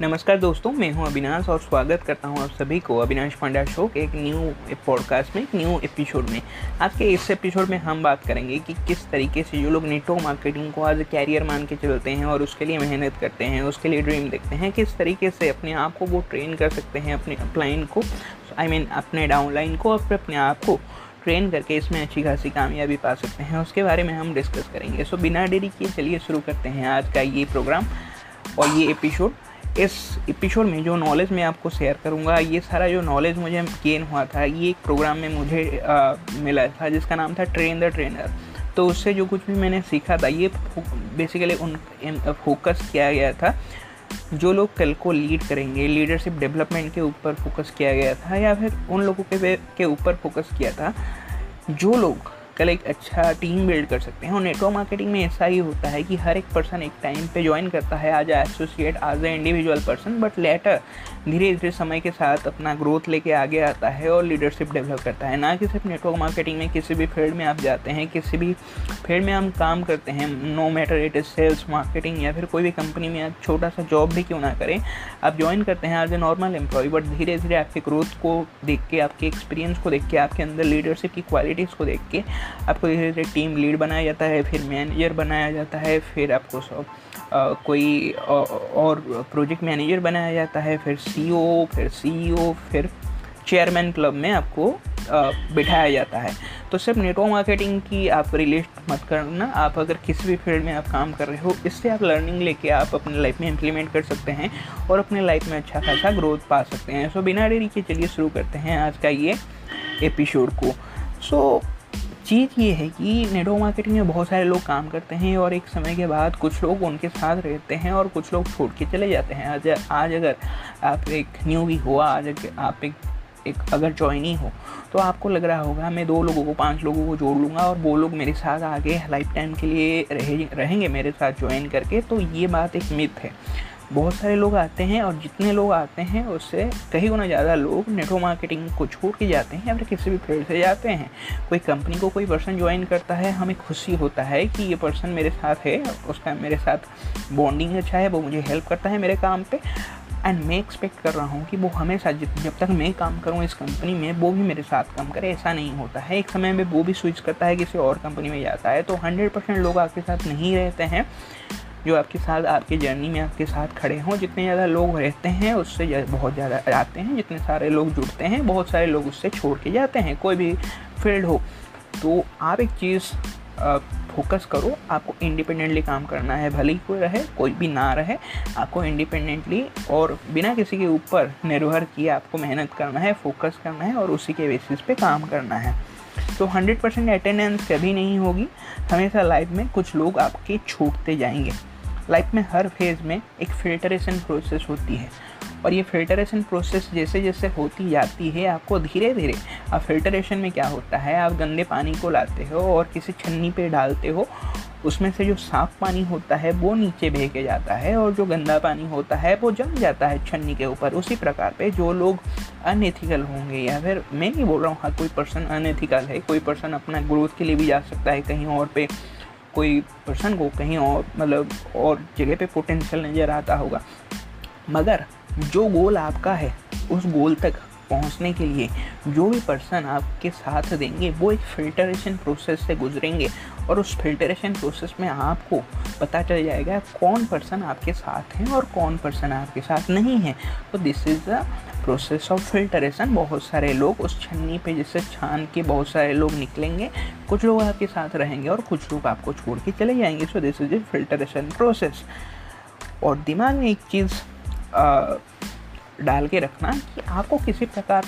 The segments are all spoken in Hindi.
नमस्कार दोस्तों मैं हूँ अविनाश और स्वागत करता हूँ आप सभी को अविनाश पांड्या शो के एक न्यू पॉडकास्ट में एक न्यू एपिसोड में। आज के इस एपिसोड में हम बात करेंगे कि किस तरीके से जो लोग नेटवर्क मार्केटिंग को आज कैरियर मान के चलते हैं और उसके लिए मेहनत करते हैं उसके लिए ड्रीम देखते हैं किस तरीके से अपने आप को वो ट्रेन कर सकते हैं अपने अपलाइन को आई I मीन mean, अपने डाउनलाइन को और अपने आप को ट्रेन करके इसमें अच्छी खासी कामयाबी पा सकते हैं। उसके बारे में हम डिस्कस करेंगे। सो बिना देरी किए चलिए शुरू करते हैं आज का ये प्रोग्राम और ये एपिसोड इस एपिसोड में जो नॉलेज मैं आपको शेयर करूँगा ये सारा जो नॉलेज मुझे गेन हुआ था ये एक प्रोग्राम में मुझे आ, मिला था जिसका नाम था ट्रेन द ट्रेनर तो उससे जो कुछ भी मैंने सीखा था ये बेसिकली उन फोकस किया गया था। जो लोग कल को लीड करेंगे लीडरशिप डेवलपमेंट के ऊपर फोकस किया गया था या फिर उन लोगों के के ऊपर फोकस किया था जो लोग कल एक अच्छा टीम बिल्ड कर सकते हैं। और नेटवर्क मार्केटिंग में ऐसा ही होता है कि हर एक पर्सन एक टाइम पे ज्वाइन करता है आज एसोसिएट आज a individual person but later धीरे धीरे समय के साथ अपना ग्रोथ लेके आगे आता है और लीडरशिप डेवलप करता है। ना कि सिर्फ़ नेटवर्क मार्केटिंग में किसी भी फ़ील्ड में आप जाते हैं, किसी भी फ़ील्ड में हम काम करते हैं no matter it is sales marketing या फिर कोई भी कंपनी में आप छोटा सा जॉब भी क्यों ना करें, आप ज्वाइन करते हैं as a normal employ but धीरे धीरे आपके ग्रोथ को देख के, आपके एक्सपीरियंस को देख के, आपके अंदर लीडरशिप की क्वालिटीज़ को देख के आपको धीरे धीरे टीम लीड बनाया जाता है, फिर मैनेजर बनाया जाता है, फिर आपको सब कोई और प्रोजेक्ट मैनेजर बनाया जाता है, फिर सीईओ फिर सीईओ फिर चेयरमैन क्लब में आपको बिठाया जाता है। तो सिर्फ़ नेटवर्क मार्केटिंग की आप रिलेट मत करना। आप अगर किसी भी फ़ील्ड में आप काम कर रहे हो, इससे आप लर्निंग लेके आप अपने लाइफ में इम्प्लीमेंट कर सकते हैं और अपने लाइफ में अच्छा खासा ग्रोथ पा सकते हैं। सो बिना देरी के चलिए शुरू करते हैं आज का ये एपिसोड को। सो चीज़ ये है कि नेटवर्क मार्केटिंग में बहुत सारे लोग काम करते हैं और एक समय के बाद कुछ लोग उनके साथ रहते हैं और कुछ लोग छोड़ के चले जाते हैं। आज आज अगर आप एक न्यू भी हुआ आज आप एक एक अगर ज्वाइनी हो तो आपको लग रहा होगा, मैं दो लोगों को, पाँच लोगों को जोड़ लूँगा और वो लोग मेरे साथ आगे लाइफ टाइम के लिए रहे, रहेंगे मेरे साथ ज्वाइन करके। तो ये बात एक मिथ है। बहुत सारे लोग आते हैं और जितने लोग आते हैं, उससे कहीं गुना ज़्यादा लोग नेटवर्क मार्केटिंग को छोड़ के जाते हैं या फिर किसी भी फ़ील्ड से जाते हैं। कोई कंपनी को कोई पर्सन ज्वाइन करता है, हमें खुशी होता है कि ये पर्सन मेरे साथ है उसका मेरे साथ बॉन्डिंग अच्छा है, वो मुझे हेल्प करता है मेरे काम पर एंड मैं एक्सपेक्ट कर रहा हूँ कि वो हमेशा जब तक मैं काम करूँ इस कंपनी में, वो भी मेरे साथ काम करे, ऐसा नहीं होता है। एक समय में वो भी स्विच करता है, किसी और कंपनी में जाता है तो हंड्रेड परसेंट लोग आपके साथ नहीं रहते हैं। जो आपके साथ, आपकी जर्नी में आपके साथ खड़े हों, जितने ज़्यादा लोग रहते हैं, उससे बहुत ज़्यादा आते हैं, जितने सारे लोग जुड़ते हैं, बहुत सारे लोग उससे छोड़ के जाते हैं, कोई भी फ़ील्ड हो। तो आप एक चीज़ फोकस करो, आपको इंडिपेंडेंटली काम करना है, भले ही कोई रहे, कोई भी ना रहे, आपको इंडिपेंडेंटली और बिना किसी के ऊपर निर्भर किए आपको मेहनत करना है फोकस करना है और उसी के बेसिस पे काम करना है। तो 100 परसेंट अटेंडेंस कभी नहीं होगी, हमेशा लाइफ में कुछ लोग आपके छूटते जाएँगे। लाइफ में हर फ़ेज़ में एक फिल्टरेशन प्रोसेस होती है। और ये फिल्टरेशन प्रोसेस जैसे जैसे होती जाती है, आपको धीरे धीरे, अब फिल्टरेशन में क्या होता है, आप गंदे पानी को लाते हो और किसी छन्नी पे डालते हो, उसमें से जो साफ़ पानी होता है, वो नीचे के जाता है और जो गंदा पानी होता है, वो जम जाता है छन्नी के ऊपर। उसी प्रकार पे जो लोग अनएथिकल होंगे या फिर मैं नहीं बोल रहा हूँ हर कोई पर्सन अनएथिकल है, कोई पर्सन अपना ग्रोथ के लिए भी जा सकता है कहीं और पे। कोई पर्सन को कहीं और मतलब और जगह पे पोटेंशियल नज़र आता होगा। मगर जो गोल आपका है, उस गोल तक पहुँचने के लिए जो भी पर्सन आपके साथ देंगे, वो एक फिल्टरेशन प्रोसेस से गुजरेंगे। और उस फिल्टरेशन प्रोसेस में आपको पता चल जाएगा कौन पर्सन आपके साथ हैं और कौन पर्सन आपके साथ नहीं है। तो this is the process of filtration बहुत सारे लोग उस छन्नी पे, जिससे छान के बहुत सारे लोग निकलेंगे, कुछ लोग आपके साथ रहेंगे और कुछ लोग आपको छोड़ के चले जाएँगे। So this is a filtration process और दिमाग में एक चीज़ डाल के रखना कि आपको किसी प्रकार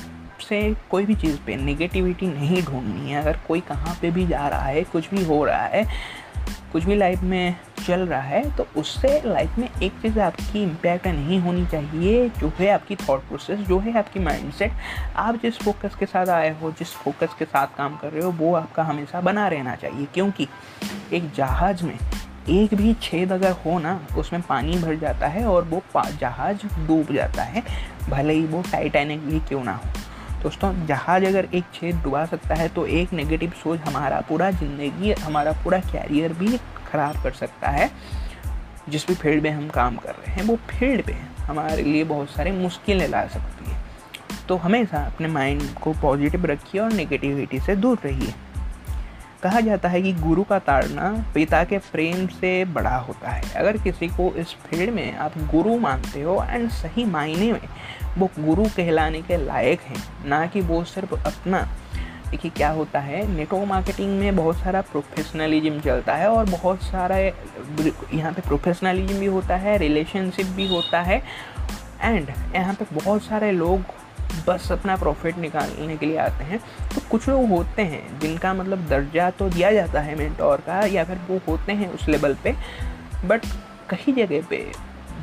से कोई भी चीज़ पे नेगेटिविटी नहीं ढूंढनी है। अगर कोई कहाँ पे भी जा रहा है, कुछ भी हो रहा है, कुछ भी लाइफ में चल रहा है तो उससे लाइफ में एक चीज़ आपकी इम्पैक्ट नहीं होनी चाहिए, जो है आपकी थॉट प्रोसेस जो है आपकी माइंडसेट आप जिस फोकस के साथ आए हो, जिस फोकस के साथ काम कर रहे हो, वो आपका हमेशा बना रहना चाहिए। क्योंकि एक जहाज़ में एक भी छेद अगर हो ना, उसमें पानी भर जाता है और वो जहाज़ डूब जाता है। भले ही वो टाइटैनिक भी क्यों ना हो। दोस्तों जहाज़ अगर एक छेद डुबा सकता है तो एक नेगेटिव सोच हमारा पूरा ज़िंदगी, हमारा पूरा कैरियर भी ख़राब कर सकता है। जिस भी फ़ील्ड में हम काम कर रहे हैं, वो फ़ील्ड पे हमारे लिए बहुत सारे मुश्किलें ला सकती है। तो हमेशा अपने माइंड को पॉजिटिव रखिए और नेगेटिविटी से दूर रहिए। कहा जाता है कि गुरु का ताड़ना पिता के प्रेम से बड़ा होता है। अगर किसी को इस फ़ील्ड में आप गुरु मानते हो एंड सही मायने में वो गुरु कहलाने के लायक हैं, ना कि वो सिर्फ़ अपना। देखिए क्या होता है नेटवर्क मार्केटिंग में बहुत सारा प्रोफेशनलिज्म चलता है और बहुत सारा यहाँ पे प्रोफेशनलिज्म भी होता है रिलेशनशिप भी होता है। एंड यहाँ पे बहुत सारे लोग बस अपना प्रॉफिट निकालने के लिए आते हैं। तो कुछ लोग होते हैं जिनका मतलब दर्जा तो दिया जाता है मेंटोर का या फिर वो होते हैं उस लेवल पे बट कहीं जगह पे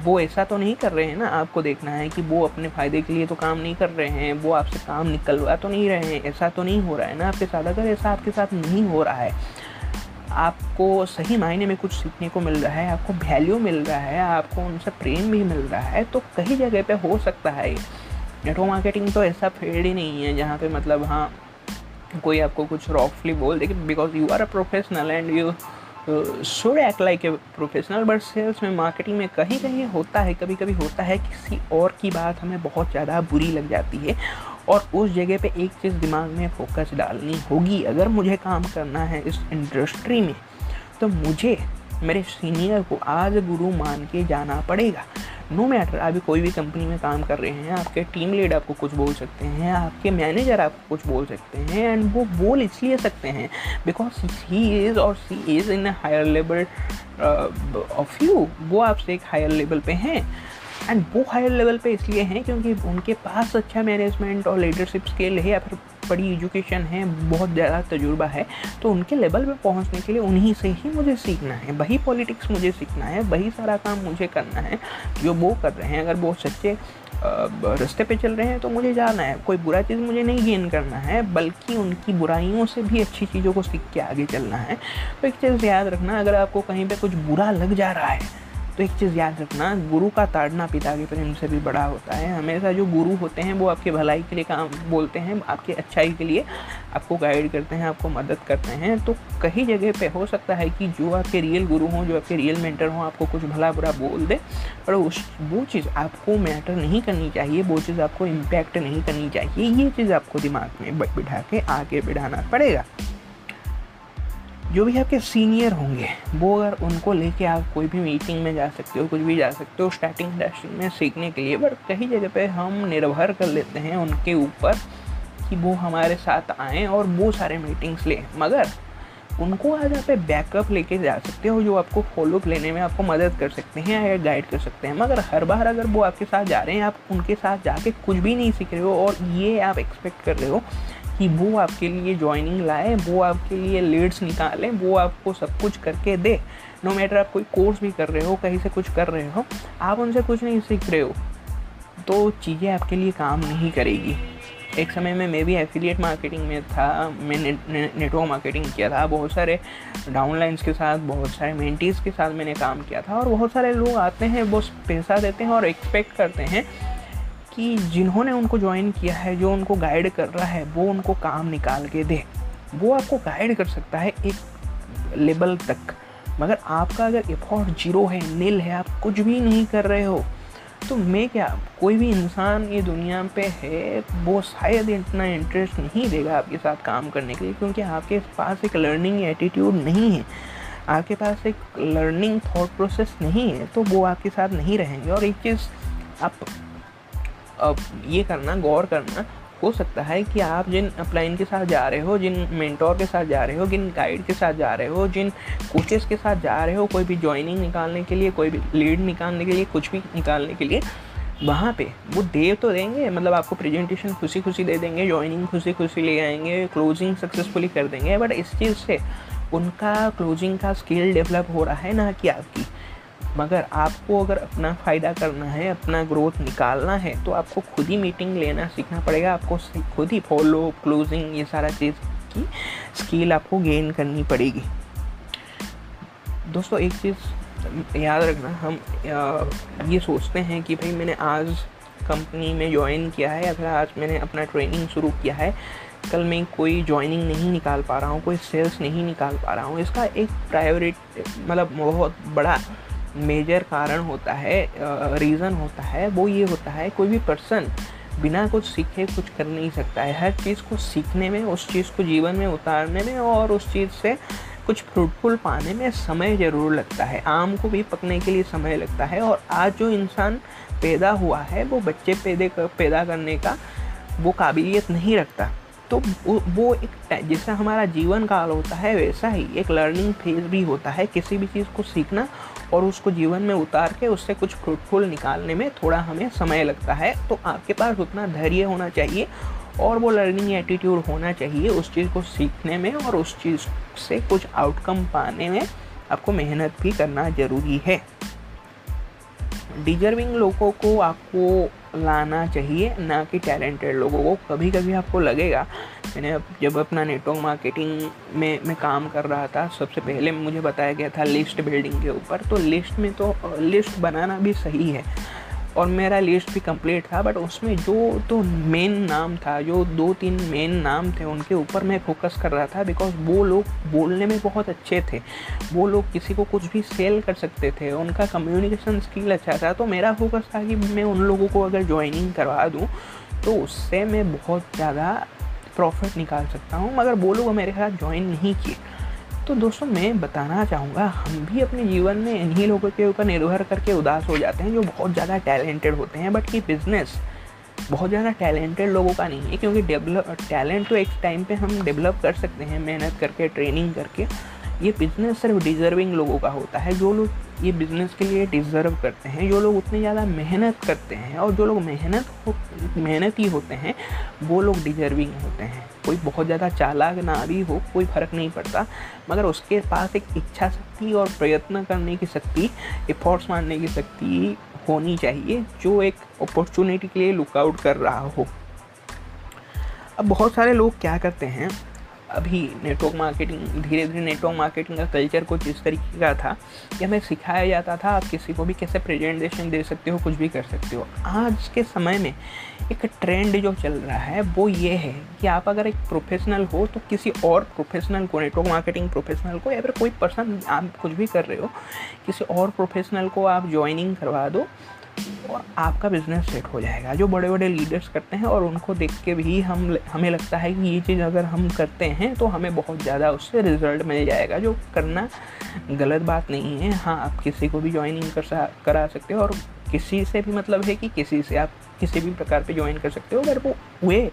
वो ऐसा तो नहीं कर रहे हैं ना, आपको देखना है कि वो अपने फ़ायदे के लिए तो काम नहीं कर रहे हैं, वो आपसे काम निकलवा तो नहीं रहे हैं, ऐसा तो नहीं हो रहा है ना आपके साथ। अगर ऐसा आपके साथ नहीं हो रहा है, आपको सही मायने में कुछ सीखने को मिल रहा है, आपको वैल्यू मिल रहा है, आपको उनसे प्रेम भी मिल रहा है तो कहीं जगह पे हो सकता है। नेटवर्क मार्केटिंग तो ऐसा फ़ील्ड ही नहीं है जहाँ पे मतलब हाँ कोई आपको कुछ रॉफली बोल दे because you are a professional and you should act like a professional but sales में मार्केटिंग में कहीं कहीं होता है कभी कभी होता है किसी और की बात हमें बहुत ज़्यादा बुरी लग जाती है और उस जगह पे एक चीज़ दिमाग में फोकस डालनी होगी। अगर मुझे काम करना है इस इंडस्ट्री में तो मुझे, मेरे सीनियर को आज गुरु मान के जाना पड़ेगा। नो मैटर अभी कोई भी कंपनी में काम कर रहे हैं, आपके टीम लीड आपको कुछ बोल सकते हैं, आपके मैनेजर आपको कुछ बोल सकते हैं एंड वो बोल इसलिए सकते हैं बिकॉज़ ही इज़ और she is in higher level of you वो आपसे एक हायर लेवल पे हैं एंड वो हायर लेवल पे इसलिए हैं क्योंकि उनके पास अच्छा मैनेजमेंट और लीडरशिप स्किल है या फिर बड़ी एजुकेशन है, बहुत ज़्यादा तजुर्बा है तो उनके लेवल पे पहुँचने के लिए उन्हीं से ही मुझे सीखना है। वही पॉलिटिक्स मुझे सीखना है, वही सारा काम मुझे करना है, जो वो कर रहे हैं। अगर वो सच्चे रास्ते पे चल रहे हैं तो मुझे जाना है। कोई बुरा चीज़ मुझे नहीं गेन करना है, बल्कि उनकी बुराइयों से भी अच्छी चीज़ों को सीख के आगे चलना है। तो एक चीज़ याद रखना, अगर आपको कहीं पे कुछ बुरा लग जा रहा है तो एक चीज़ याद रखना, गुरु का ताड़ना पिता के प्रेम से भी बड़ा होता है। हमेशा जो गुरु होते हैं, वो आपके भलाई के लिए काम बोलते हैं, आपके अच्छाई के लिए आपको गाइड करते हैं, आपको मदद करते हैं। तो कहीं जगह पे हो सकता है कि जो आपके रियल गुरु हों, जो आपके रियल मेंटर हों, आपको कुछ भला बुरा बोल दे, पर उस, वो चीज़ आपको मैटर नहीं करनी चाहिए, वो चीज़ आपको इम्पैक्ट नहीं करनी चाहिए। ये चीज़ आपको दिमाग में बिठा के आगे बढ़ाना पड़ेगा। जो भी आपके सीनियर होंगे, वो अगर उनको लेके आप कोई भी मीटिंग में जा सकते हो, कुछ भी जा सकते हो स्टार्टिंग इंडस्ट्री में सीखने के लिए बट कई जगह पे हम निर्भर कर लेते हैं उनके ऊपर कि वो हमारे साथ आएँ और वो सारे मीटिंग्स लें। मगर उनको आज आप बैकअप लेके जा सकते हो जो आपको फॉलोअप लेने में आपको मदद कर सकते हैं या गाइड कर सकते हैं। मगर हर बार अगर वो आपके साथ जा रहे हैं, आप उनके साथ जाके कुछ भी नहीं सीख रहे हो और ये आप एक्सपेक्ट कर रहे हो कि वो आपके लिए ज्वाइनिंग लाए, वो आपके लिए लीड्स निकालें, वो आपको सब कुछ करके दे। नो मैटर आप कोई कोर्स भी कर रहे हो, कहीं से कुछ कर रहे हो, आप उनसे कुछ नहीं सीख रहे हो तो चीज़ें आपके लिए काम नहीं करेगी। एक समय में मैं भी एफिलिएट मार्केटिंग में था, मैं नेटवर्क मार्केटिंग किया था, बहुत सारे डाउनलाइंस के साथ, बहुत सारे मेंटीज़ के साथ मैंने काम किया था, और बहुत सारे लोग आते हैं वो पैसा देते हैं और एक्सपेक्ट करते हैं कि जिन्होंने उनको ज्वाइन किया है, जो उनको गाइड कर रहा है, वो उनको काम निकाल के दे। वो आपको गाइड कर सकता है एक लेवल तक। मगर आपका अगर एफर्ट ज़ीरो है नील है, आप कुछ भी नहीं कर रहे हो तो मैं क्या, कोई भी इंसान ये दुनिया पे है, वो शायद इतना इंटरेस्ट नहीं देगा आपके साथ काम करने के लिए, क्योंकि आपके पास एक लर्निंग एटीट्यूड नहीं है। आपके पास एक लर्निंग थॉट प्रोसेस नहीं है तो वो आपके साथ नहीं रहेंगे। और एक चीज़ आप ये करना, गौर करना, हो सकता है कि आप जिन अपलाइन के साथ जा रहे हो, जिन मेंटोर के साथ जा रहे हो, जिन गाइड के साथ जा रहे हो, जिन कोचेस के साथ जा रहे हो, कोई भी ज्वाइनिंग निकालने के लिए, कोई भी लीड निकालने के लिए, कुछ भी निकालने के लिए, वहाँ पे वो दे तो देंगे मतलब आपको प्रेजेंटेशन खुशी खुशी दे देंगे ज्वाइनिंग खुशी खुशी ले आएँगे, क्लोजिंग सक्सेसफुली कर देंगे, बट इस चीज़ से उनका क्लोजिंग का स्किल डेवलप हो रहा है ना कि आपकी। मगर आपको अगर अपना फ़ायदा करना है, अपना ग्रोथ निकालना है तो आपको खुद ही मीटिंग लेना सीखना पड़ेगा। आपको खुद ही फॉलो क्लोजिंग ये सारा चीज़ की स्किल आपको गेन करनी पड़ेगी। दोस्तों, एक चीज़ याद रखना, हम ये सोचते हैं कि भाई मैंने आज कंपनी में ज्वाइन किया है या फिर आज मैंने अपना ट्रेनिंग शुरू किया है। कल मैं कोई ज्वाइनिंग नहीं निकाल पा रहा हूँ, कोई सेल्स नहीं निकाल पा रहा हूँ। इसका एक प्रायोरिट मतलब बहुत बड़ा मेजर कारण होता है रीज़न होता है, वो ये होता है, कोई भी पर्सन बिना कुछ सीखे, कुछ कर नहीं सकता है। हर चीज़ को सीखने में, उस चीज़ को जीवन में उतारने में और उस चीज़ से कुछ फ्रूटफुल पाने में समय ज़रूर लगता है। आम को भी पकने के लिए समय लगता है और आज जो इंसान पैदा हुआ है, वो बच्चे पैदे पैदा करने का वो काबिलियत नहीं रखता। तो वो एक जैसा हमारा जीवन काल होता है, वैसा ही एक लर्निंग फ़ेज़ भी होता है। किसी भी चीज़ को सीखना और उसको जीवन में उतार के उससे कुछ फ्रूटफुल निकालने में थोड़ा हमें समय लगता है। तो आपके पास उतना धैर्य होना चाहिए और वो लर्निंग एटीट्यूड होना चाहिए उस चीज़ को सीखने में और उस चीज़ से कुछ आउटकम पाने में आपको मेहनत भी करना ज़रूरी है। डिजर्विंग लोगों को आपको लाना चाहिए, ना कि टैलेंटेड लोगों को। कभी कभी आपको लगेगा, मैंने जब अपना नेटवर्क मार्केटिंग में, मैं काम कर रहा था, सबसे पहले मुझे बताया गया था लिस्ट बिल्डिंग के ऊपर तो लिस्ट में तो लिस्ट बनाना भी सही है। और मेरा लिस्ट भी कंप्लीट था बट उसमें जो तो मेन नाम था, जो दो तीन मेन नाम थे, उनके ऊपर मैं फोकस कर रहा था बिकॉज़ वो लोग बोलने में बहुत अच्छे थे। वो लोग किसी को कुछ भी सेल कर सकते थे, उनका कम्युनिकेशन स्किल अच्छा था। तो मेरा फोकस था कि मैं उन लोगों को अगर ज्वाइनिंग करवा दूँ तो उससे मैं बहुत ज़्यादा प्रॉफिट निकाल सकता हूँ। मगर वो लोग मेरे साथ ज्वाइन नहीं किए। तो दोस्तों मैं बताना चाहूँगा, हम भी अपने जीवन में इन्हीं लोगों के ऊपर निर्भर करके उदास हो जाते हैं जो बहुत ज़्यादा टैलेंटेड होते हैं, बट कि बिज़नेस बहुत ज़्यादा टैलेंटेड लोगों का नहीं है, क्योंकि डेवलप, टैलेंट तो एक टाइम पे हम डेवलप कर सकते हैं, मेहनत करके, ट्रेनिंग करके। ये बिज़नेस सिर्फ़ डिज़र्विंग लोगों का होता है, जो लोग ये बिज़नेस के लिए डिज़र्व करते हैं, जो लोग उतनी ज़्यादा मेहनत करते हैं और जो लोग मेहनत हो, मेहनती होते हैं, वो लोग डिज़र्विंग होते हैं। कोई बहुत ज़्यादा चालाक ना भी हो, कोई फ़र्क नहीं पड़ता। मगर उसके पास एक इच्छा शक्ति और प्रयत्न करने की शक्ति, एफर्ट्स मारने की शक्ति होनी चाहिए, जो एक अपॉर्चुनिटी के लिए लुकआउट कर रहा हो। अब बहुत सारे लोग क्या करते हैं? अभी नेटवर्क मार्केटिंग धीरे धीरे नेटवर्क मार्केटिंग का कल्चर कुछ इस तरीके का था कि हमें सिखाया जाता था, आप किसी को भी कैसे प्रेजेंटेशन दे सकते हो, कुछ भी कर सकते हो। आज के समय में एक ट्रेंड जो चल रहा है, वो ये है कि आप अगर एक प्रोफेशनल हो तो किसी और प्रोफेशनल को नेटवर्क मार्केटिंग प्रोफेशनल को या फिर कोई पर्सन आप कुछ भी कर रहे हो, किसी और प्रोफेशनल को आप ज्वाइनिंग करवा दो और आपका बिज़नेस सेट हो जाएगा। जो बड़े बड़े लीडर्स करते हैं और उनको देख के भी हम, हमें लगता है कि ये चीज़ अगर हम करते हैं तो हमें बहुत ज़्यादा उससे रिज़ल्ट मिल जाएगा, जो करना गलत बात नहीं है। हाँ आप किसी को भी ज्वाइनिंग कर करा सकते हो और किसी से भी मतलब है कि किसी से आप किसी भी प्रकार पे ज्वाइन कर सकते हो, अगर वो वे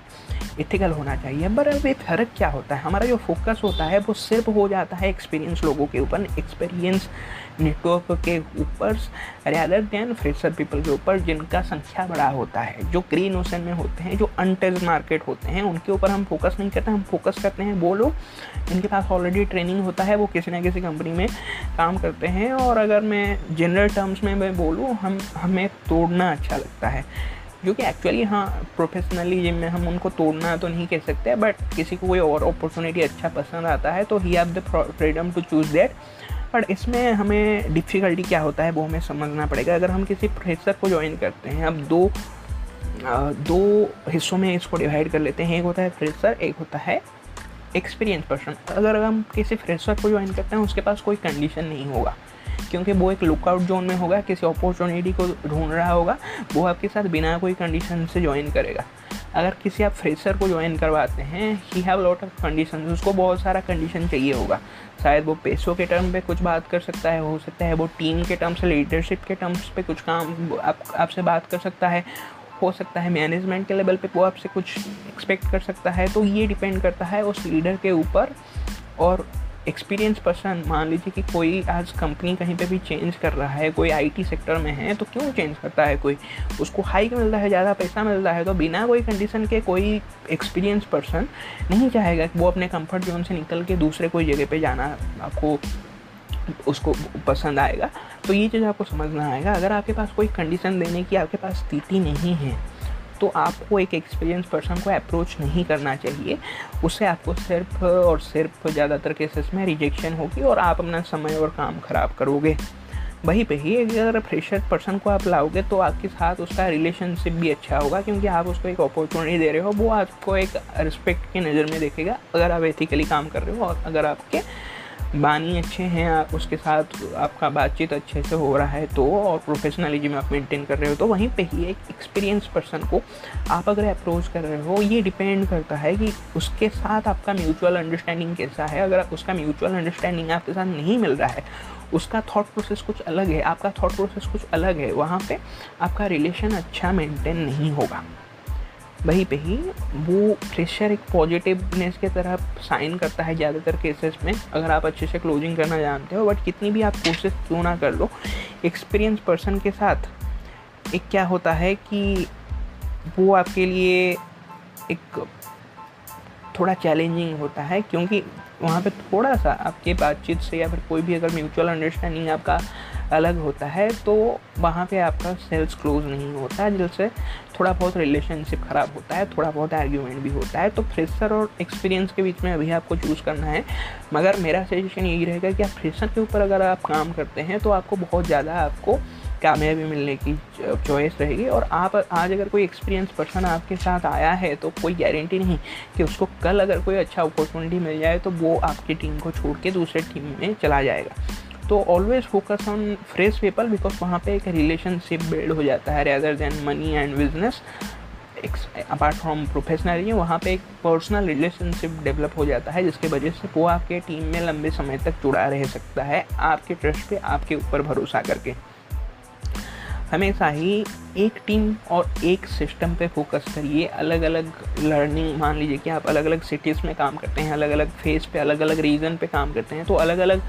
इथिकल होना चाहिए। पर अब ये फ़र्क क्या होता है? हमारा जो फोकस होता है, वो सिर्फ़ हो जाता है एक्सपीरियंस लोगों के ऊपर। एक्सपीरियंस नेटवर्क के ऊपर रैदर दैन फ्रेशर पीपल के ऊपर, जिनका संख्या बड़ा होता है, जो ग्रीन ओशन में होते हैं, जो अनटेज मार्केट होते हैं, उनके ऊपर हम फोकस नहीं करते, हम फोकस करते हैं वो लोग, जिनके पास ऑलरेडी ट्रेनिंग होता है, वो किसी ना किसी कंपनी में काम करते हैं। और अगर मैं जनरल टर्म्स में मैं बोलूँ, हम, हमें तोड़ना अच्छा लगता है। जो कि एक्चुअली हाँ प्रोफेशनली जिम में हम उनको तोड़ना तो नहीं कह सकते बट किसी को कोई और अपॉर्चुनिटी अच्छा पसंद आता है तो he have the freedom to choose that but इसमें हमें डिफ़िकल्टी क्या होता है वो हमें समझना पड़ेगा। अगर हम किसी प्रोफेसर को ज्वाइन करते हैं, अब दो दो हिस्सों में इसको डिवाइड कर लेते हैं। एक होता है फ्रेशर एक होता है एक्सपीरियंस पर्सन अगर हम किसी फ्रेशर को ज्वाइन करते हैं, उसके पास कोई कंडीशन नहीं होगा। क्योंकि वो एक लुकआउट जोन में होगा, किसी अपॉर्चुनिटी को ढूंढ रहा होगा, वो आपके साथ बिना कोई कंडीशन से ज्वाइन करेगा। अगर किसी आप फ्रेशर को ज्वाइन करवाते हैं he have lot of condition उसको बहुत सारा कंडीशन चाहिए होगा। शायद वो पैसों के टर्म पे कुछ बात कर सकता है, हो सकता है वो टीम के टर्म्स लीडरशिप के टर्म्स पे कुछ काम आप, आपसे बात कर सकता है, हो सकता है मैनेजमेंट के लेवल पे वो आपसे कुछ एक्सपेक्ट कर सकता है तो ये डिपेंड करता है उस लीडर के ऊपर और एक्सपीरियंस पर्सन मान लीजिए कि कोई आज कंपनी कहीं पे भी चेंज कर रहा है, कोई आईटी सेक्टर में है तो क्यों चेंज करता है कोई? उसको हाइक मिलता है, ज़्यादा पैसा मिलता है तो बिना कोई कंडीशन के कोई एक्सपीरियंस पर्सन नहीं चाहेगा कि वो अपने कंफर्ट जोन से निकल के दूसरे कोई जगह पे जाना आपको, उसको पसंद आएगा। तो ये चीज़ आपको समझना आएगा। अगर आपके पास कोई कंडीशन देने की, आपके पास स्थिति नहीं है तो आपको एक एक्सपीरियंस पर्सन को अप्रोच नहीं करना चाहिए। उससे आपको सिर्फ़ और सिर्फ़ ज़्यादातर केसेस में रिजेक्शन होगी और आप अपना समय और काम ख़राब करोगे। वहीं पे ही अगर फ्रेशर पर्सन को आप लाओगे तो आपके साथ उसका रिलेशनशिप भी अच्छा होगा क्योंकि आप उसको एक अपॉर्चुनिटी दे रहे हो। वो आपको एक रिस्पेक्ट की नज़र में देखेगा। अगर आप एथिकली काम कर रहे हो और अगर आपके बानी अच्छे हैं, आप उसके साथ आपका बातचीत अच्छे से हो रहा है तो और प्रोफेशनलिज्म आप मेंटेन कर रहे हो तो वहीं पे ही एक एक्सपीरियंस पर्सन को आप अगर अप्रोच कर रहे हो, ये डिपेंड करता है कि उसके साथ आपका म्यूचुअल अंडरस्टैंडिंग कैसा है। अगर उसका म्यूचुअल अंडरस्टैंडिंग आपके साथ नहीं मिल रहा है, उसका थॉट प्रोसेस कुछ अलग है, आपका थॉट प्रोसेस कुछ अलग है, वहाँ पे आपका रिलेशन अच्छा मेंटेन नहीं होगा। वहीं पे ही वो प्रेशर एक पॉजिटिवनेस के तरह साइन करता है ज़्यादातर केसेस में, अगर आप अच्छे से क्लोजिंग करना जानते हो बट कितनी भी आप कोशिश क्यों ना कर लो एक्सपीरियंस पर्सन के साथ एक क्या होता है कि वो आपके लिए एक थोड़ा चैलेंजिंग होता है, क्योंकि वहाँ पे थोड़ा सा आपके बातचीत से या फिर कोई भी अगर म्यूचुअल अंडरस्टैंडिंग आपका अलग होता है तो वहाँ पे आपका सेल्स क्लोज नहीं होता जिससे थोड़ा बहुत रिलेशनशिप ख़राब होता है, थोड़ा बहुत आर्ग्यूमेंट भी होता है तो फ्रेशर और एक्सपीरियंस के बीच में अभी आपको चूज़ करना है। मगर मेरा सजेशन यही रहेगा कि आप फ्रेशर के ऊपर अगर आप काम करते हैं तो आपको बहुत ज़्यादा आपको कामयाबी मिलने की चॉइस रहेगी और आप आज अगर कोई एक्सपीरियंस पर्सन आपके साथ आया है तो कोई गारंटी नहीं कि उसको कल अगर कोई अच्छा अपॉर्चुनिटी मिल जाए तो वो आपकी टीम को छोड़ के दूसरे टीम में चला जाएगा। तो always focus on fresh people because वहाँ पे एक रिलेशनशिप बिल्ड हो जाता है rather than money and business apart from professional वहाँ पे एक पर्सनल रिलेशनशिप डेवलप हो जाता है, जिसके वजह से वो आपके टीम में लंबे समय तक जुड़ा रह सकता है आपके ट्रस्ट पे, आपके ऊपर भरोसा करके। हमेशा ही एक टीम और एक सिस्टम पे फोकस करिए। अलग अलग लर्निंग मान लीजिए कि आप अलग अलग सिटीज़ में काम करते हैं अलग अलग फ़ेज़ पे अलग अलग रीजन पे काम करते हैं तो अलग अलग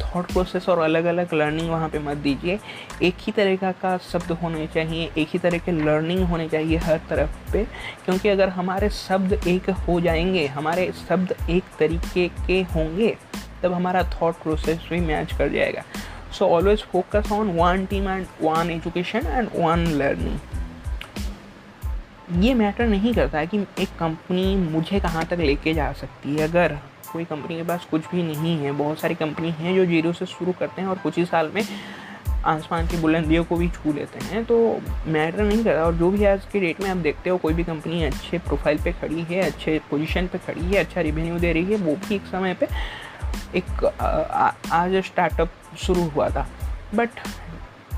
थॉट प्रोसेस और अलग अलग लर्निंग वहाँ पे मत दीजिए। एक ही तरीका का शब्द होने चाहिए, एक ही तरह के लर्निंग होने चाहिए हर तरफ़ पे, क्योंकि अगर हमारे शब्द एक हो जाएँगे, हमारे शब्द एक तरीके के होंगे, तब हमारा थॉट प्रोसेस भी मैच कर जाएगा। So always focus on one team and one education and one learning ये मैटर नहीं करता है कि एक कंपनी मुझे कहाँ तक लेके जा सकती है। अगर कोई कंपनी के पास कुछ भी नहीं है। बहुत सारी कंपनी हैं जो ज़ीरो से शुरू करते हैं और कुछ ही साल में आसमान की बुलंदियों को भी छू लेते हैं। तो मैटर नहीं करता और जो भी आज के डेट में आप देखते हो, कोई भी कंपनी अच्छे प्रोफ़ाइल पे खड़ी है, अच्छे पोजीशन पे खड़ी है अच्छा रिवेन्यू दे रही है, वो भी एक समय पे एक आज स्टार्टअप शुरू हुआ था। बट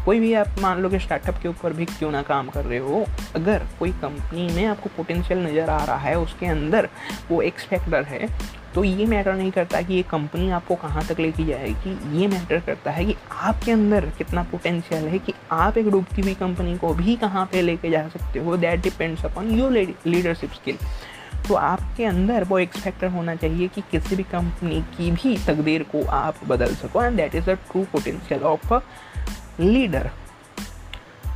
कोई भी आप मान लो कि स्टार्टअप के ऊपर भी क्यों ना काम कर रहे हो, अगर कोई कंपनी में आपको पोटेंशियल नज़र आ रहा है, उसके अंदर वो एक्सपेक्टर है तो ये मैटर नहीं करता कि ये कंपनी आपको कहाँ तक लेके जाएगी। ये मैटर करता है कि आपके अंदर कितना पोटेंशियल है कि आप एक डूबती हुई कंपनी को भी कहाँ पे लेके जा सकते हो। That depends upon your leadership skill तो आपके अंदर वो एक्सपेक्टर होना चाहिए कि किसी भी कंपनी की भी तकदीर को आप बदल सको। And that is the true potential of a leader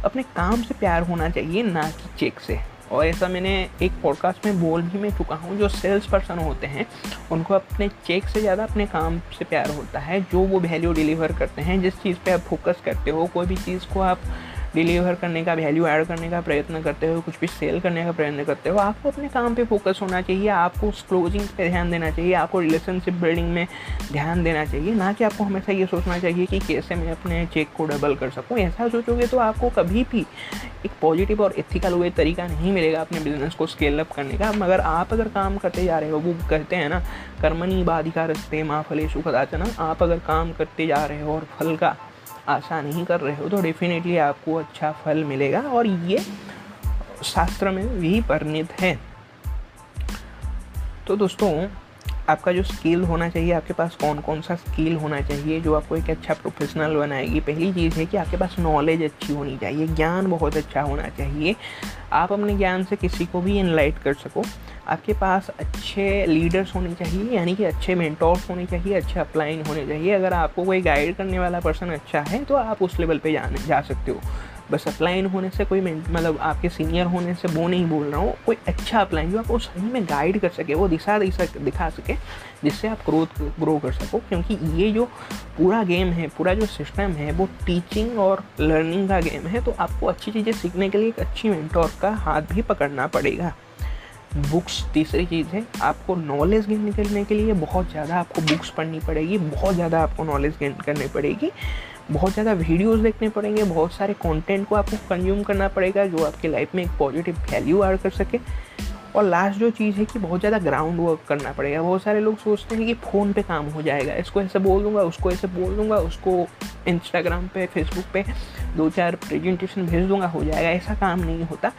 अपने काम से प्यार होना चाहिए, ना कि चेक से। और ऐसा मैंने एक पॉडकास्ट में बोल भी मैं चुका हूँ, जो सेल्स पर्सन होते हैं, उनको अपने चेक से ज़्यादा अपने काम से प्यार होता है, जो वो वैल्यू डिलीवर करते हैं, जिस चीज़ पे आप फोकस करते हो, कोई भी चीज़ को आप डिलीवर करने का वैल्यू ऐड करने का प्रयत्न करते हो कुछ भी सेल करने का प्रयत्न करते हो आपको अपने काम पे फोकस होना चाहिए, आपको उस क्लोजिंग पे ध्यान देना चाहिए, आपको रिलेशनशिप बिल्डिंग में ध्यान देना चाहिए, ना कि आपको हमेशा ये सोचना चाहिए कि कैसे मैं अपने चेक को डबल कर सकूँ। ऐसा सोचोगे तो आपको कभी भी एक पॉजिटिव और एथिकल वे तरीका नहीं मिलेगा अपने बिज़नेस को स्केल अप करने का। मगर आप अगर काम करते जा रहे हो, वो कहते हैं ना कर्मनी बाधिका रस्ते माँ फले सुखदाचना आप अगर काम करते जा रहे हो और फल का आशा नहीं कर रहे हो तो डेफिनेटली आपको अच्छा फल मिलेगा। और ये शास्त्र में भी परिणित है। तो दोस्तों आपका जो स्किल होना चाहिए, आपके पास कौन कौन सा स्किल होना चाहिए, जो आपको एक अच्छा प्रोफेशनल बनाएगी। पहली चीज़ है कि आपके पास नॉलेज अच्छी होनी चाहिए, ज्ञान बहुत अच्छा होना चाहिए। आप अपने ज्ञान से किसी को भी इनलाइट कर सको। आपके पास अच्छे लीडर्स होने चाहिए, यानी कि अच्छे मेंटोर्स होने चाहिए, अच्छे अपलाइन होने चाहिए। अगर आपको कोई गाइड करने वाला पर्सन अच्छा है तो आप उस लेवल पे जाने, जा सकते हो। बस अपलाइन होने से कोई मतलब आपके सीनियर होने से वो नहीं बोल रहा हूँ। कोई अच्छा अपलाइन जो आपको सही में गाइड कर सके, वो दिशा दिखा सके, जिससे आप ग्रोथ ग्रो कर सको। क्योंकि ये जो पूरा गेम है, पूरा जो सिस्टम है, वो टीचिंग और लर्निंग का गेम है तो आपको अच्छी चीज़ें सीखने के लिए एक अच्छी मेंटोर का हाथ भी पकड़ना पड़ेगा। बुक्स तीसरी चीज़ है, आपको नॉलेज गेन करने के लिए बहुत ज़्यादा आपको बुक्स पढ़नी पड़ेगी, बहुत ज़्यादा आपको नॉलेज गेन करनी पड़ेगी। बहुत ज़्यादा वीडियोस देखने पड़ेंगे, बहुत सारे कंटेंट को आपको कंज्यूम करना पड़ेगा जो आपके लाइफ में एक पॉजिटिव वैल्यू ऐड कर सके। और लास्ट जो चीज़ है कि बहुत ज़्यादा ग्राउंड वर्क करना पड़ेगा। बहुत सारे लोग सोचते हैं कि फ़ोन पे काम हो जाएगा, इसको ऐसे बोल दूँगा, उसको ऐसे बोल दूँगा, उसको इंस्टाग्राम पे फेसबुक पे दो चार प्रेजेंटेशन भेज दूँगा, हो जाएगा। ऐसा काम नहीं होता।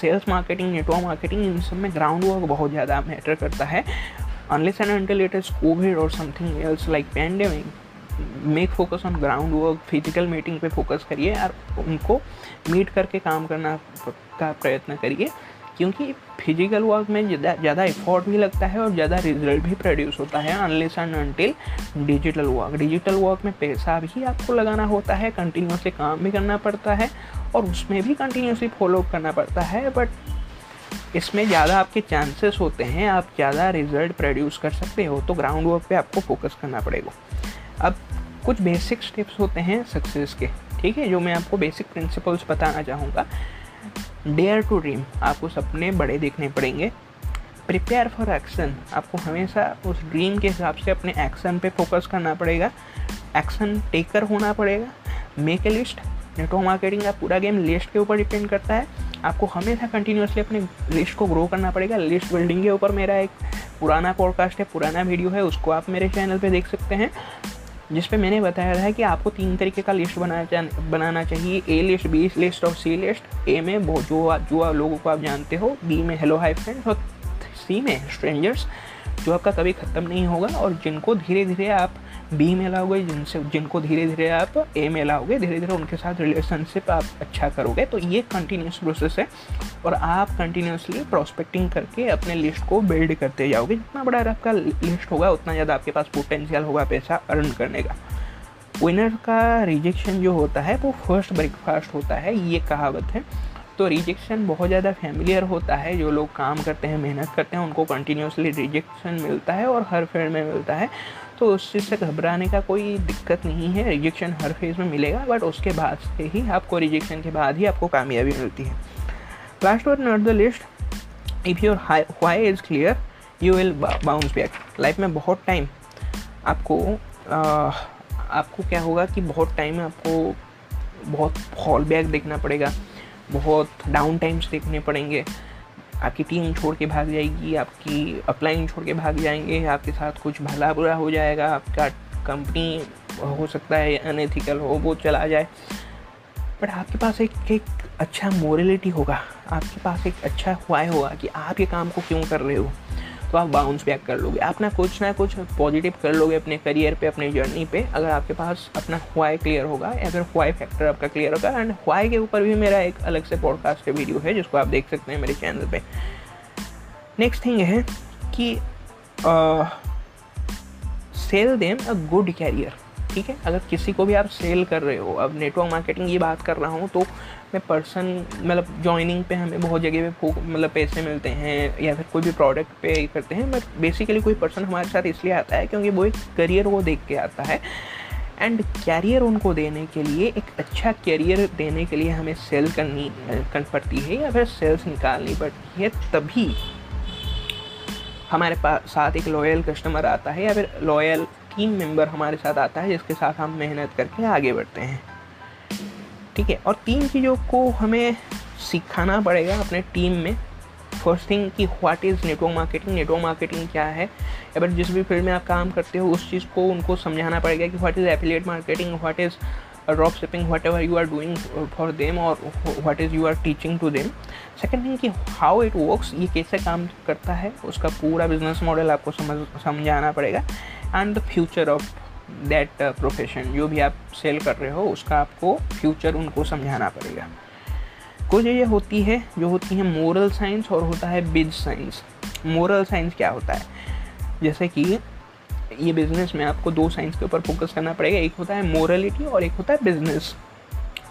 सेल्स मार्केटिंग नेटवर्क मार्केटिंग इन सब में ग्राउंड वर्क बहुत ज़्यादा मैटर करता है। Unless and until it is COVID or something else like pandemic make focus on ground work physical meeting पे फोकस करिए और उनको मीट करके काम करना का प्रयत्न करिए, क्योंकि फ़िज़िकल वर्क में ज़्यादा एफर्ट भी लगता है और ज़्यादा रिज़ल्ट भी प्रोड्यूस होता है unless and until digital work digital work में पैसा भी आपको लगाना होता है कंटिन्यूसली काम भी करना पड़ता है और उसमें भी कंटिन्यूसली फॉलोअप करना पड़ता है बट इसमें ज़्यादा आपके चांसेस होते हैं, आप ज़्यादा रिज़ल्ट प्रोड्यूस कर सकते हो तो ग्राउंड वर्क पे आपको फोकस करना पड़ेगा। अब कुछ बेसिक स्टेप्स होते हैं सक्सेस के, ठीक है? जो मैं आपको बेसिक प्रिंसिपल्स बताना चाहूँगा। डेयर टू ड्रीम आपको सपने बड़े देखने पड़ेंगे। प्रिपेयर फॉर एक्शन आपको हमेशा उस ड्रीम के हिसाब से अपने एक्शन पे फोकस करना पड़ेगा। एक्शन टेकर होना पड़ेगा। Make a list network marketing का पूरा गेम लिस्ट के ऊपर डिपेंड करता है। आपको हमेशा कंटिन्यूसली अपने लिस्ट को ग्रो करना पड़ेगा। लिस्ट बिल्डिंग के ऊपर मेरा एक पुराना पॉडकास्ट है, पुराना वीडियो है, उसको आप मेरे चैनल पे देख सकते हैं। जिस पे मैंने बताया था कि आपको तीन तरीके का लिस्ट बनाना बनाना चाहिए। ए लिस्ट बी लिस्ट और सी लिस्ट ए में बहुत जो आप जो आप लोगों को आप जानते हो। बी में हेलो हाई फ्रेंड्स और सी में स्ट्रेंजर्स जो आपका कभी ख़त्म नहीं होगा और जिनको धीरे धीरे आप बी में लाओगे, जिनसे जिनको धीरे धीरे आप ए में लाओगे धीरे धीरे उनके साथ रिलेशनशिप आप अच्छा करोगे तो ये कंटिन्यूस प्रोसेस है। और आप कंटिन्यूसली प्रोस्पेक्टिंग करके अपने लिस्ट को बिल्ड करते जाओगे। जितना बड़ा आपका लिस्ट होगा, उतना ज़्यादा आपके पास पोटेंशियल होगा पैसा अर्न करने का। विनर का रिजेक्शन जो होता है, वो फ़र्स्ट ब्रेकफास्ट होता है, ये कहावत है। तो रिजेक्शन बहुत ज़्यादा फैमिलियर होता है। जो लोग काम करते हैं, मेहनत करते हैं, उनको कंटिन्यूसली रिजेक्शन मिलता है और हर फ़ील्ड में मिलता है। तो उस चीज़ से घबराने का कोई दिक्कत नहीं है। रिजेक्शन हर फ़ेज़ में मिलेगा बट उसके बाद से ही आपको रिजेक्शन के बाद ही आपको कामयाबी मिलती है। Last but not the least if your why is clear you will bounce back life में बहुत टाइम आपको आ, आपको क्या होगा कि बहुत टाइम आपको बहुत फॉल बैक देखना पड़ेगा बहुत डाउन टाइम्स देखने पड़ेंगे। आपकी टीम छोड़ के भाग जाएगी, आपकी अपलाइन छोड़ के भाग जाएँगे, आपके साथ कुछ भला बुरा हो जाएगा, आपका कंपनी हो सकता है अनएथिकल हो, वो चला जाए। बट आपके पास एक एक अच्छा मोरलिटी होगा, आपके पास एक अच्छा हुआ होगा कि आप ये काम को क्यों कर रहे हो? तो आप बाउंस बैक कर लोगे। आप ना कुछ ना कुछ पॉजिटिव कर लोगे अपने करियर पे, अपने जर्नी पे। अगर आपके पास अपना हुआई क्लियर होगा या फिर हुआई फैक्टर आपका क्लियर होगा एंड हुआई के ऊपर भी मेरा एक अलग से पॉडकास्ट का वीडियो है, जिसको आप देख सकते हैं मेरे चैनल पे। नेक्स्ट थिंग है कि sell them a good career ठीक है? अगर किसी को भी आप सेल कर रहे हो, अब नेटवर्क मार्केटिंग की बात कर रहा हूँ तो मैं पर्सन मतलब ज्वाइनिंग पे हमें बहुत जगह पे मतलब पैसे मिलते हैं या फिर कोई भी प्रोडक्ट पे करते हैं बट बेसिकली कोई पर्सन हमारे साथ इसलिए आता है क्योंकि वो एक करियर वो देख के आता है। एंड कैरियर उनको देने के लिए, एक अच्छा कैरियर देने के लिए हमें सेल करनी, कर पड़ती है या फिर सेल्स निकालनी पड़ती है, तभी हमारे पास साथ एक लॉयल कस्टमर आता है या फिर लॉयल टीम मेंबर हमारे साथ आता है, जिसके साथ हम मेहनत करके आगे बढ़ते हैं। ठीक है? और तीन चीज़ों को हमें सिखाना पड़ेगा अपने टीम में। फ़र्स्ट थिंग कि what is network marketing network marketing क्या है? या फिर जिस भी फ़ील्ड में आप काम करते हो, उस चीज़ को, उनको समझाना पड़ेगा कि what is affiliate marketing what is drop shipping whatever you are doing for them और what is you are teaching to them second thing कि हाउ इट वर्क्स ये कैसे काम करता है? उसका पूरा बिज़नेस मॉडल आपको समझ, समझाना पड़ेगा। And the future of that profession जो भी आप सेल कर रहे हो, उसका आपको फ्यूचर उनको समझाना पड़ेगा। कुछ ये होती है, जो होती है मोरल साइंस और होता है बिज साइंस मोरल साइंस क्या होता है? जैसे कि ये बिज़नेस में आपको दो साइंस के ऊपर फोकस करना पड़ेगा, एक होता है मोरलिटी और एक होता है बिज़नेस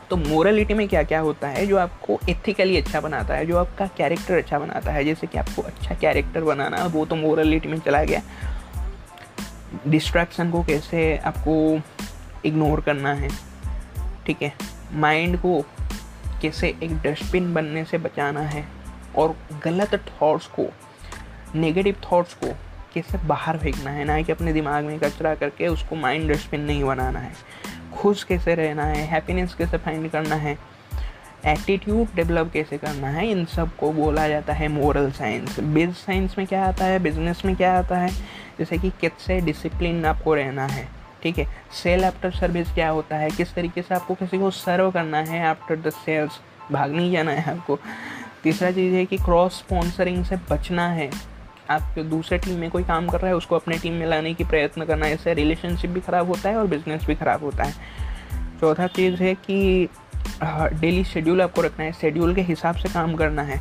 तो मोरलिटी में क्या क्या होता है, जो आपको एथिकली अच्छा बनाता है, जो आपका कैरेक्टर अच्छा बनाता है, जैसे कि आपको अच्छा कैरेक्टर बनाना, वो तो मोरलिटी में चला गया। डिस्ट्रैक्शन को कैसे आपको इग्नोर करना है, ठीक है? माइंड को कैसे एक डस्टबिन बनने से बचाना है और गलत थॉट्स को नेगेटिव थॉट्स को कैसे बाहर फेंकना है, ना कि अपने दिमाग में कचरा करके उसको माइंड डस्टबिन नहीं बनाना है। खुश कैसे रहना है हैप्पीनेस कैसे फाइंड करना है एटीट्यूड डेवलप कैसे करना है, इन सबको बोला जाता है मोरल साइंस बिज साइंस में क्या आता है बिज़नेस में क्या आता है जैसे कि किससे डिसिप्लिन आपको रहना है, ठीक है? सेल आफ्टर सर्विस क्या होता है? किस तरीके से आपको किसी को सर्व करना है आफ्टर द सेल्स भाग नहीं जाना है आपको। तीसरा चीज़ है कि क्रॉस स्पॉन्सरिंग से बचना है। आप दूसरे टीम में कोई काम कर रहा है, उसको अपने टीम में लाने की प्रयत्न करना है। इससे रिलेशनशिप भी ख़राब होता है और बिज़नेस भी ख़राब होता है। चौथा चीज़ है कि डेली शेड्यूल आपको रखना है। शेड्यूल के हिसाब से काम करना है।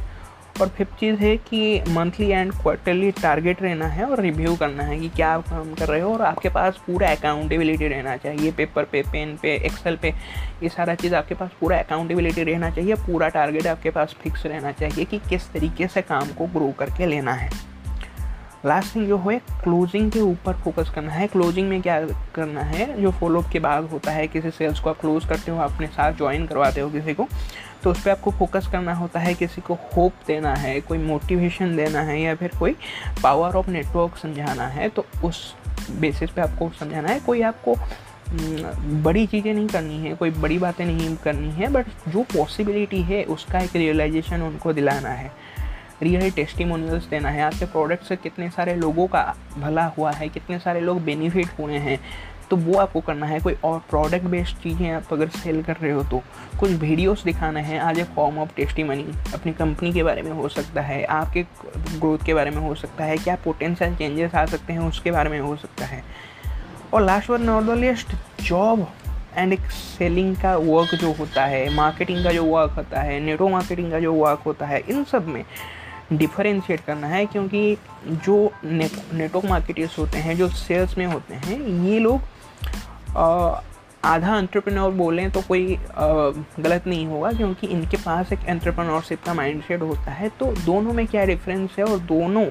और फिफ्थ चीज़ है कि मंथली एंड क्वार्टरली टारगेट रहना है और रिव्यू करना है कि क्या आप काम कर रहे हो और आपके पास पूरा अकाउंटेबिलिटी रहना चाहिए। पेपर पे पेन पे एक्सेल पे, ये सारा चीज़ आपके पास पूरा अकाउंटेबिलिटी रहना चाहिए। पूरा टारगेट आपके पास फिक्स रहना चाहिए कि किस तरीके से काम को ग्रो करके लेना है। लास्ट थिंग जो है क्लोजिंग के ऊपर फोकस करना है। क्लोजिंग में क्या करना है? जो फॉलोअप के बाद होता है, किसी सेल्स को आप क्लोज करते हो, अपने साथ ज्वाइन करवाते हो किसी को तो उस पर आपको फोकस करना होता है किसी को होप देना है कोई मोटिवेशन देना है या फिर कोई पावर ऑफ़ नेटवर्क समझाना है तो उस बेसिस पे आपको समझाना है। कोई आपको हम्म, बड़ी चीज़ें नहीं करनी है कोई बड़ी बातें नहीं करनी है बट जो पॉसिबिलिटी है उसका एक रियलाइजेशन उनको दिलाना है। रियल टेस्टिमोनियल्स देना है। आपके प्रोडक्ट से कितने सारे लोगों का भला हुआ है कितने सारे लोग बेनिफिट हुए हैं। तो वो आपको करना है, कोई और प्रोडक्ट बेस्ड चीज़ें आप अगर सेल कर रहे हो तो। कुछ वीडियोस दिखाना है, आज a form of tasty money अपनी कंपनी के बारे में हो सकता है, आपके ग्रोथ के बारे में हो सकता है, क्या पोटेंशियल चेंजेस आ सकते हैं उसके बारे में हो सकता है। और last one not job and एक सेलिंग का वर्क जो होता है मार्केटिंग का जो वर्क होता है नेटो मार्केटिंग का जो वर्क होता है, इन सब में डिफरेंशिएट करना है, क्योंकि जो नेटवर्क मार्केटर्स होते हैं, जो सेल्स में होते हैं, ये लोग आधा एंट्रप्रेन्योर बोलें तो कोई गलत नहीं होगा क्योंकि इनके पास एक एंट्रप्रेन्योरशिप का माइंडसेट होता है। तो दोनों में क्या डिफरेंस है और दोनों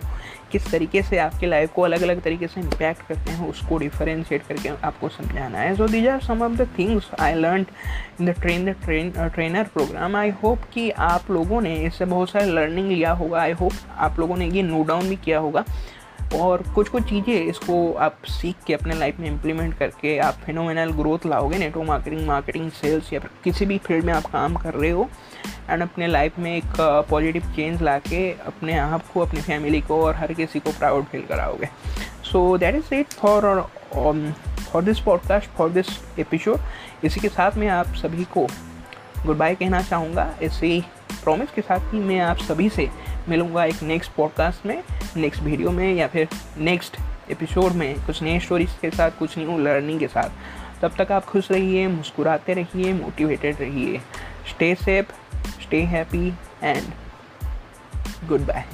किस तरीके से आपकी लाइफ को अलग अलग तरीके से इम्पैक्ट करते हैं, उसको डिफरेंशिएट करके आपको समझाना है। So these are some of the things I learn in the train the train trainer program I hope कि आप लोगों ने इससे बहुत सारे लर्निंग लिया होगा। आई होप आप लोगों ने ये नोट डाउन भी किया होगा। और कुछ कुछ चीज़ें इसको आप सीख के अपने लाइफ में इम्प्लीमेंट करके आप फिनोमिनल ग्रोथ लाओगे नेटवर्क मार्केटिंग मार्केटिंग सेल्स या किसी भी फ़ील्ड में आप काम कर रहे हो एंड अपने लाइफ में एक पॉजिटिव चेंज ला के अपने आप को, अपनी फैमिली को और हर किसी को प्राउड फील कराओगे। So that is it for for this podcast for this episode इसी के साथ मैं आप सभी को गुड बाय कहना चाहूँगा। इसी प्रॉमिस के साथ ही मैं आप सभी से मिलूँगा एक नेक्स्ट पॉडकास्ट में नेक्स्ट वीडियो में या फिर नेक्स्ट एपिसोड में कुछ नए स्टोरीज के साथ, कुछ न्यू लर्निंग के साथ। तब तक आप खुश रहिए, मुस्कुराते रहिए मोटिवेटेड रहिए। Stay safe stay happy and good bye